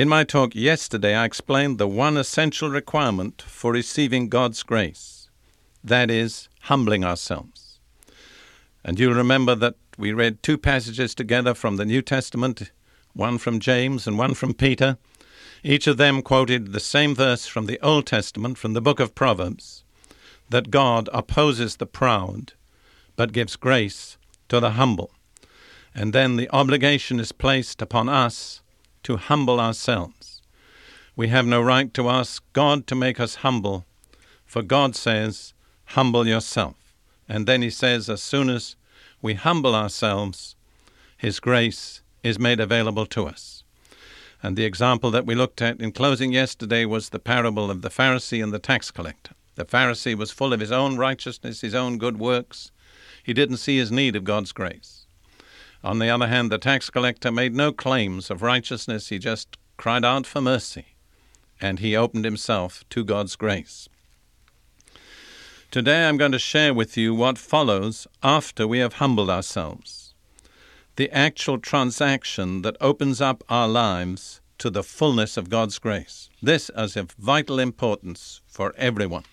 In my talk yesterday, I explained the one essential requirement for receiving God's grace that is, humbling ourselves. And you'll remember that we read two passages together from the New Testament, one from James and one from Peter. Each of them quoted the same verse from the Old Testament, from the book of Proverbs, that God opposes the proud, but gives grace to the humble. And then the obligation is placed upon us to humble ourselves. We have no right to ask God to make us humble, for God says, Humble yourself. And then He says, as soon as we humble ourselves, His grace is made available to us. And the example that we looked at in closing yesterday was the parable of the Pharisee and the tax collector. The Pharisee was full of his own righteousness, his own good works. He didn't see his need of God's grace. On the other hand, the tax collector made no claims of righteousness, he just cried out for mercy, and he opened himself to God's grace. Today I'm going to share with you what follows after we have humbled ourselves. The actual transaction that opens up our lives to the fullness of God's grace. This is of vital importance for everyone.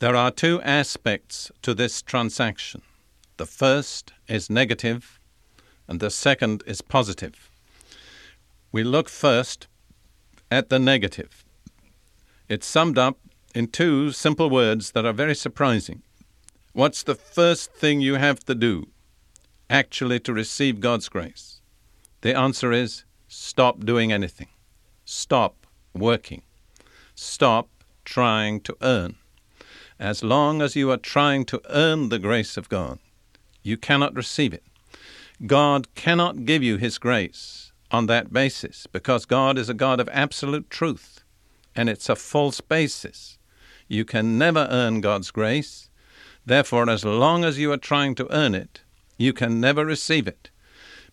There are two aspects to this transaction. The first is negative, and the second is positive. We look first at the negative. It's summed up in two simple words that are very surprising. What's the first thing you have to do actually to receive God's grace? The answer is stop doing anything. Stop working. Stop trying to earn. As long as you are trying to earn the grace of God, you cannot receive it. God cannot give you His grace on that basis because God is a God of absolute truth and it's a false basis. You can never earn God's grace. Therefore, as long as you are trying to earn it, you can never receive it.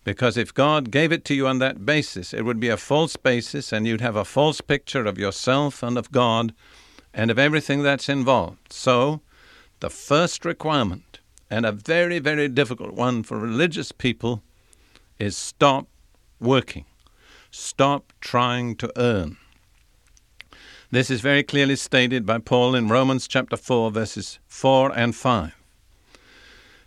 Because if God gave it to you on that basis, it would be a false basis and you'd have a false picture of yourself and of God and of everything that's involved. So, the first requirement and a very, very difficult one for religious people is stop working. Stop trying to earn. This is very clearly stated by Paul in Romans chapter 4, verses 4 and 5.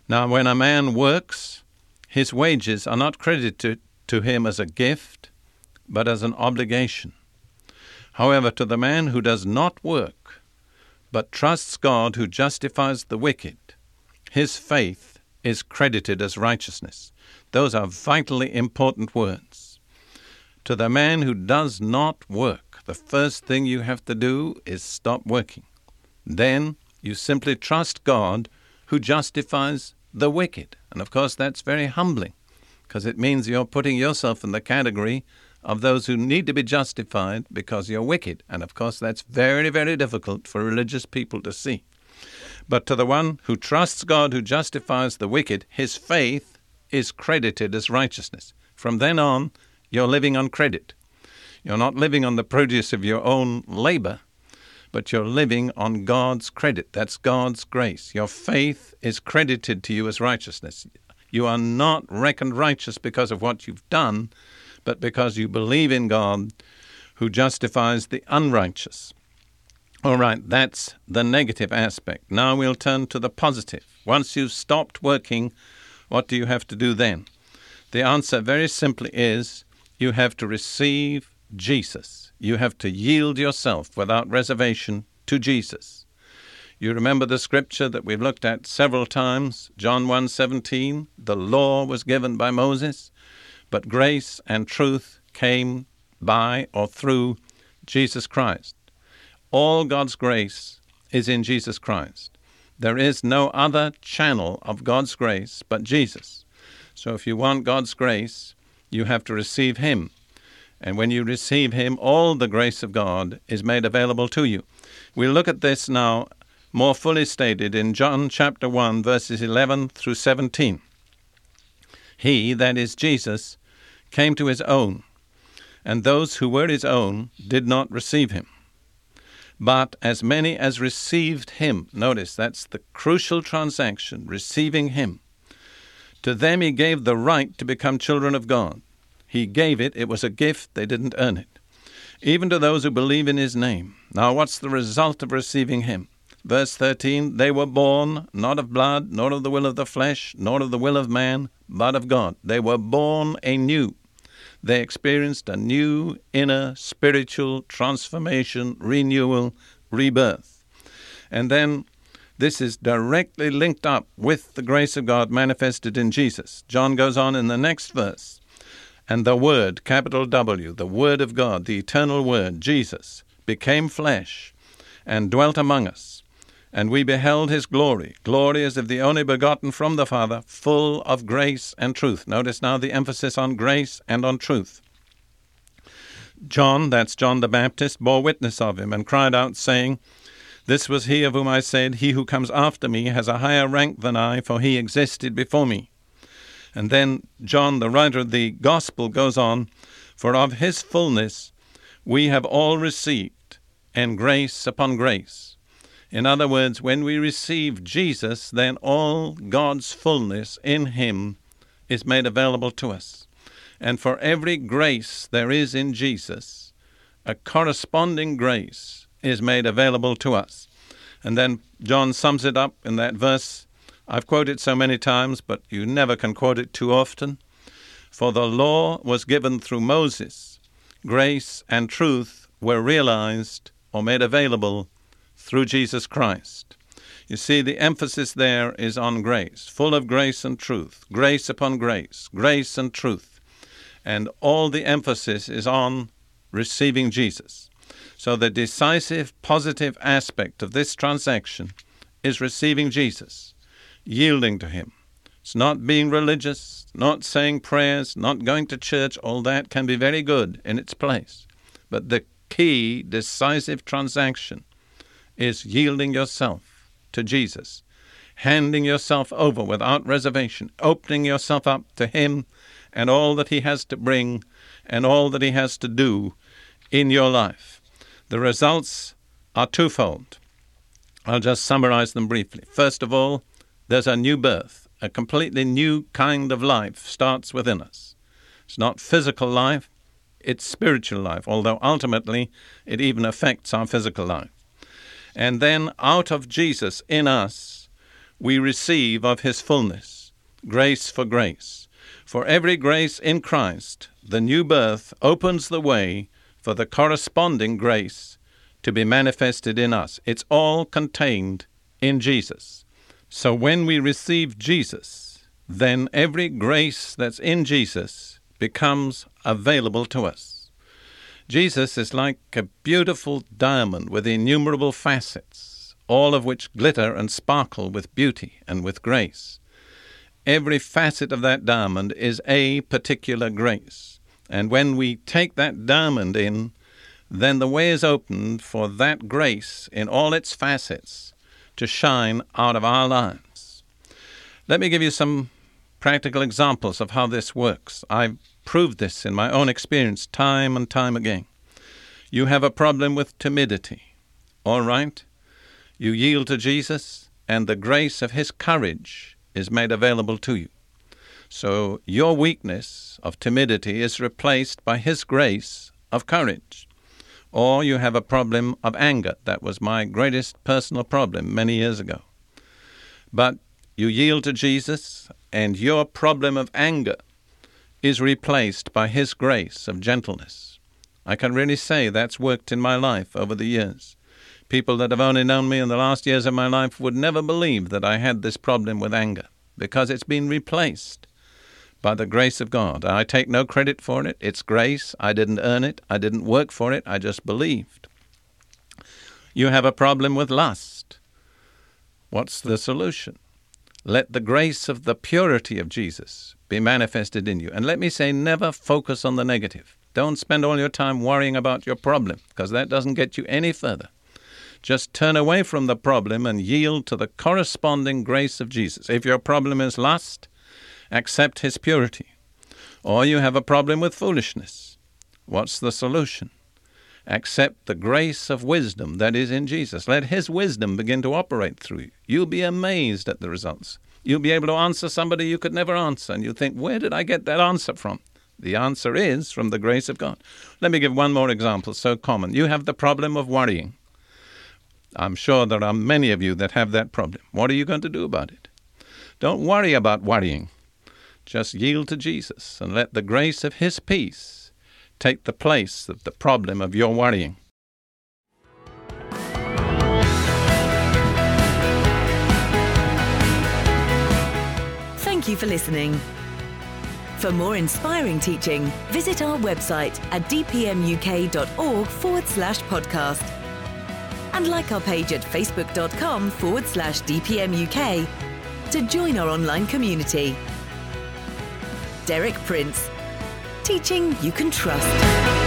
Now, when a man works, his wages are not credited to him as a gift, but as an obligation. However, to the man who does not work, but trusts God who justifies the wicked, his faith is credited as righteousness. Those are vitally important words. To the man who does not work, the first thing you have to do is stop working. Then you simply trust God who justifies the wicked. And of course, that's very humbling because it means you're putting yourself in the category of those who need to be justified because you're wicked. And of course, that's very, very difficult for religious people to see. But to the one who trusts God who justifies the wicked, his faith is credited as righteousness. From then on, you're living on credit. You're not living on the produce of your own labor, but you're living on God's credit. That's God's grace. Your faith is credited to you as righteousness. You are not reckoned righteous because of what you've done, but because you believe in God who justifies the unrighteous. All right, that's the negative aspect. Now we'll turn to the positive. Once you've stopped working, what do you have to do then? The answer very simply is you have to receive Jesus. You have to yield yourself without reservation to Jesus. You remember the scripture that we've looked at several times, John 1:17, the law was given by Moses, but grace and truth came by or through Jesus Christ. All God's grace is in Jesus Christ. There is no other channel of God's grace but Jesus. So if you want God's grace, you have to receive Him. And when you receive Him, all the grace of God is made available to you. We'll look at this now more fully stated in John chapter 1, verses 11 through 17. He, that is Jesus, came to his own, and those who were his own did not receive him. But as many as received him, notice that's the crucial transaction, receiving him, to them he gave the right to become children of God. He gave it, it was a gift, they didn't earn it. Even to those who believe in his name. Now, what's the result of receiving him? Verse 13 They were born not of blood, nor of the will of the flesh, nor of the will of man, but of God. They were born anew. They experienced a new inner spiritual transformation, renewal, rebirth. And then this is directly linked up with the grace of God manifested in Jesus. John goes on in the next verse. And the Word, capital W, the Word of God, the eternal Word, Jesus, became flesh and dwelt among us. And we beheld his glory, glory as of the only begotten from the Father, full of grace and truth. Notice now the emphasis on grace and on truth. John, that's John the Baptist, bore witness of him and cried out, saying, This was he of whom I said, He who comes after me has a higher rank than I, for he existed before me. And then John, the writer of the Gospel, goes on, For of his fullness we have all received, and grace upon grace. In other words, when we receive Jesus, then all God's fullness in Him is made available to us. And for every grace there is in Jesus, a corresponding grace is made available to us. And then John sums it up in that verse I've quoted so many times, but you never can quote it too often. For the law was given through Moses, grace and truth were realized or made available through Jesus Christ. You see, the emphasis there is on grace, full of grace and truth, grace upon grace, grace and truth. And all the emphasis is on receiving Jesus. So the decisive positive aspect of this transaction is receiving Jesus, yielding to Him. It's not being religious, not saying prayers, not going to church. All that can be very good in its place. But the key decisive transaction is yielding yourself to Jesus, handing yourself over without reservation, opening yourself up to Him and all that He has to bring and all that He has to do in your life. The results are twofold. I'll just summarize them briefly. First of all, there's a new birth, a completely new kind of life starts within us. It's not physical life, it's spiritual life, although ultimately it even affects our physical life. And then out of Jesus in us, we receive of his fullness, grace for grace. For every grace in Christ, the new birth opens the way for the corresponding grace to be manifested in us. It's all contained in Jesus. So when we receive Jesus, then every grace that's in Jesus becomes available to us. Jesus is like a beautiful diamond with innumerable facets, all of which glitter and sparkle with beauty and with grace. Every facet of that diamond is a particular grace. And when we take that diamond in, then the way is opened for that grace in all its facets to shine out of our lives. Let me give you some practical examples of how this works. I've proved this in my own experience time and time again. You have a problem with timidity. All right? You yield to Jesus, and the grace of His courage is made available to you. So your weakness of timidity is replaced by His grace of courage. Or you have a problem of anger. That was my greatest personal problem many years ago. But you yield to Jesus, and your problem of anger is replaced by His grace of gentleness. I can really say that's worked in my life over the years. People that have only known me in the last years of my life would never believe that I had this problem with anger because it's been replaced by the grace of God. I take no credit for it. It's grace. I didn't earn it. I didn't work for it. I just believed. You have a problem with lust. What's the solution? Let the grace of the purity of Jesus be manifested in you. And let me say, never focus on the negative. Don't spend all your time worrying about your problem, because that doesn't get you any further. Just turn away from the problem and yield to the corresponding grace of Jesus. If your problem is lust, accept his purity. Or you have a problem with foolishness. What's the solution? Accept the grace of wisdom that is in Jesus. Let his wisdom begin to operate through you. You'll be amazed at the results. You'll be able to answer somebody you could never answer, and you'll think, where did I get that answer from? The answer is from the grace of God. Let me give one more example, so common. You have the problem of worrying. I'm sure there are many of you that have that problem. What are you going to do about it? Don't worry about worrying. Just yield to Jesus and let the grace of His peace take the place of the problem of your worrying. Thank you for listening. For more inspiring teaching, visit our website at dpmuk.org forward slash podcast. And like our page at facebook.com forward slash dpmuk to join our online community. Derek Prince, teaching you can trust.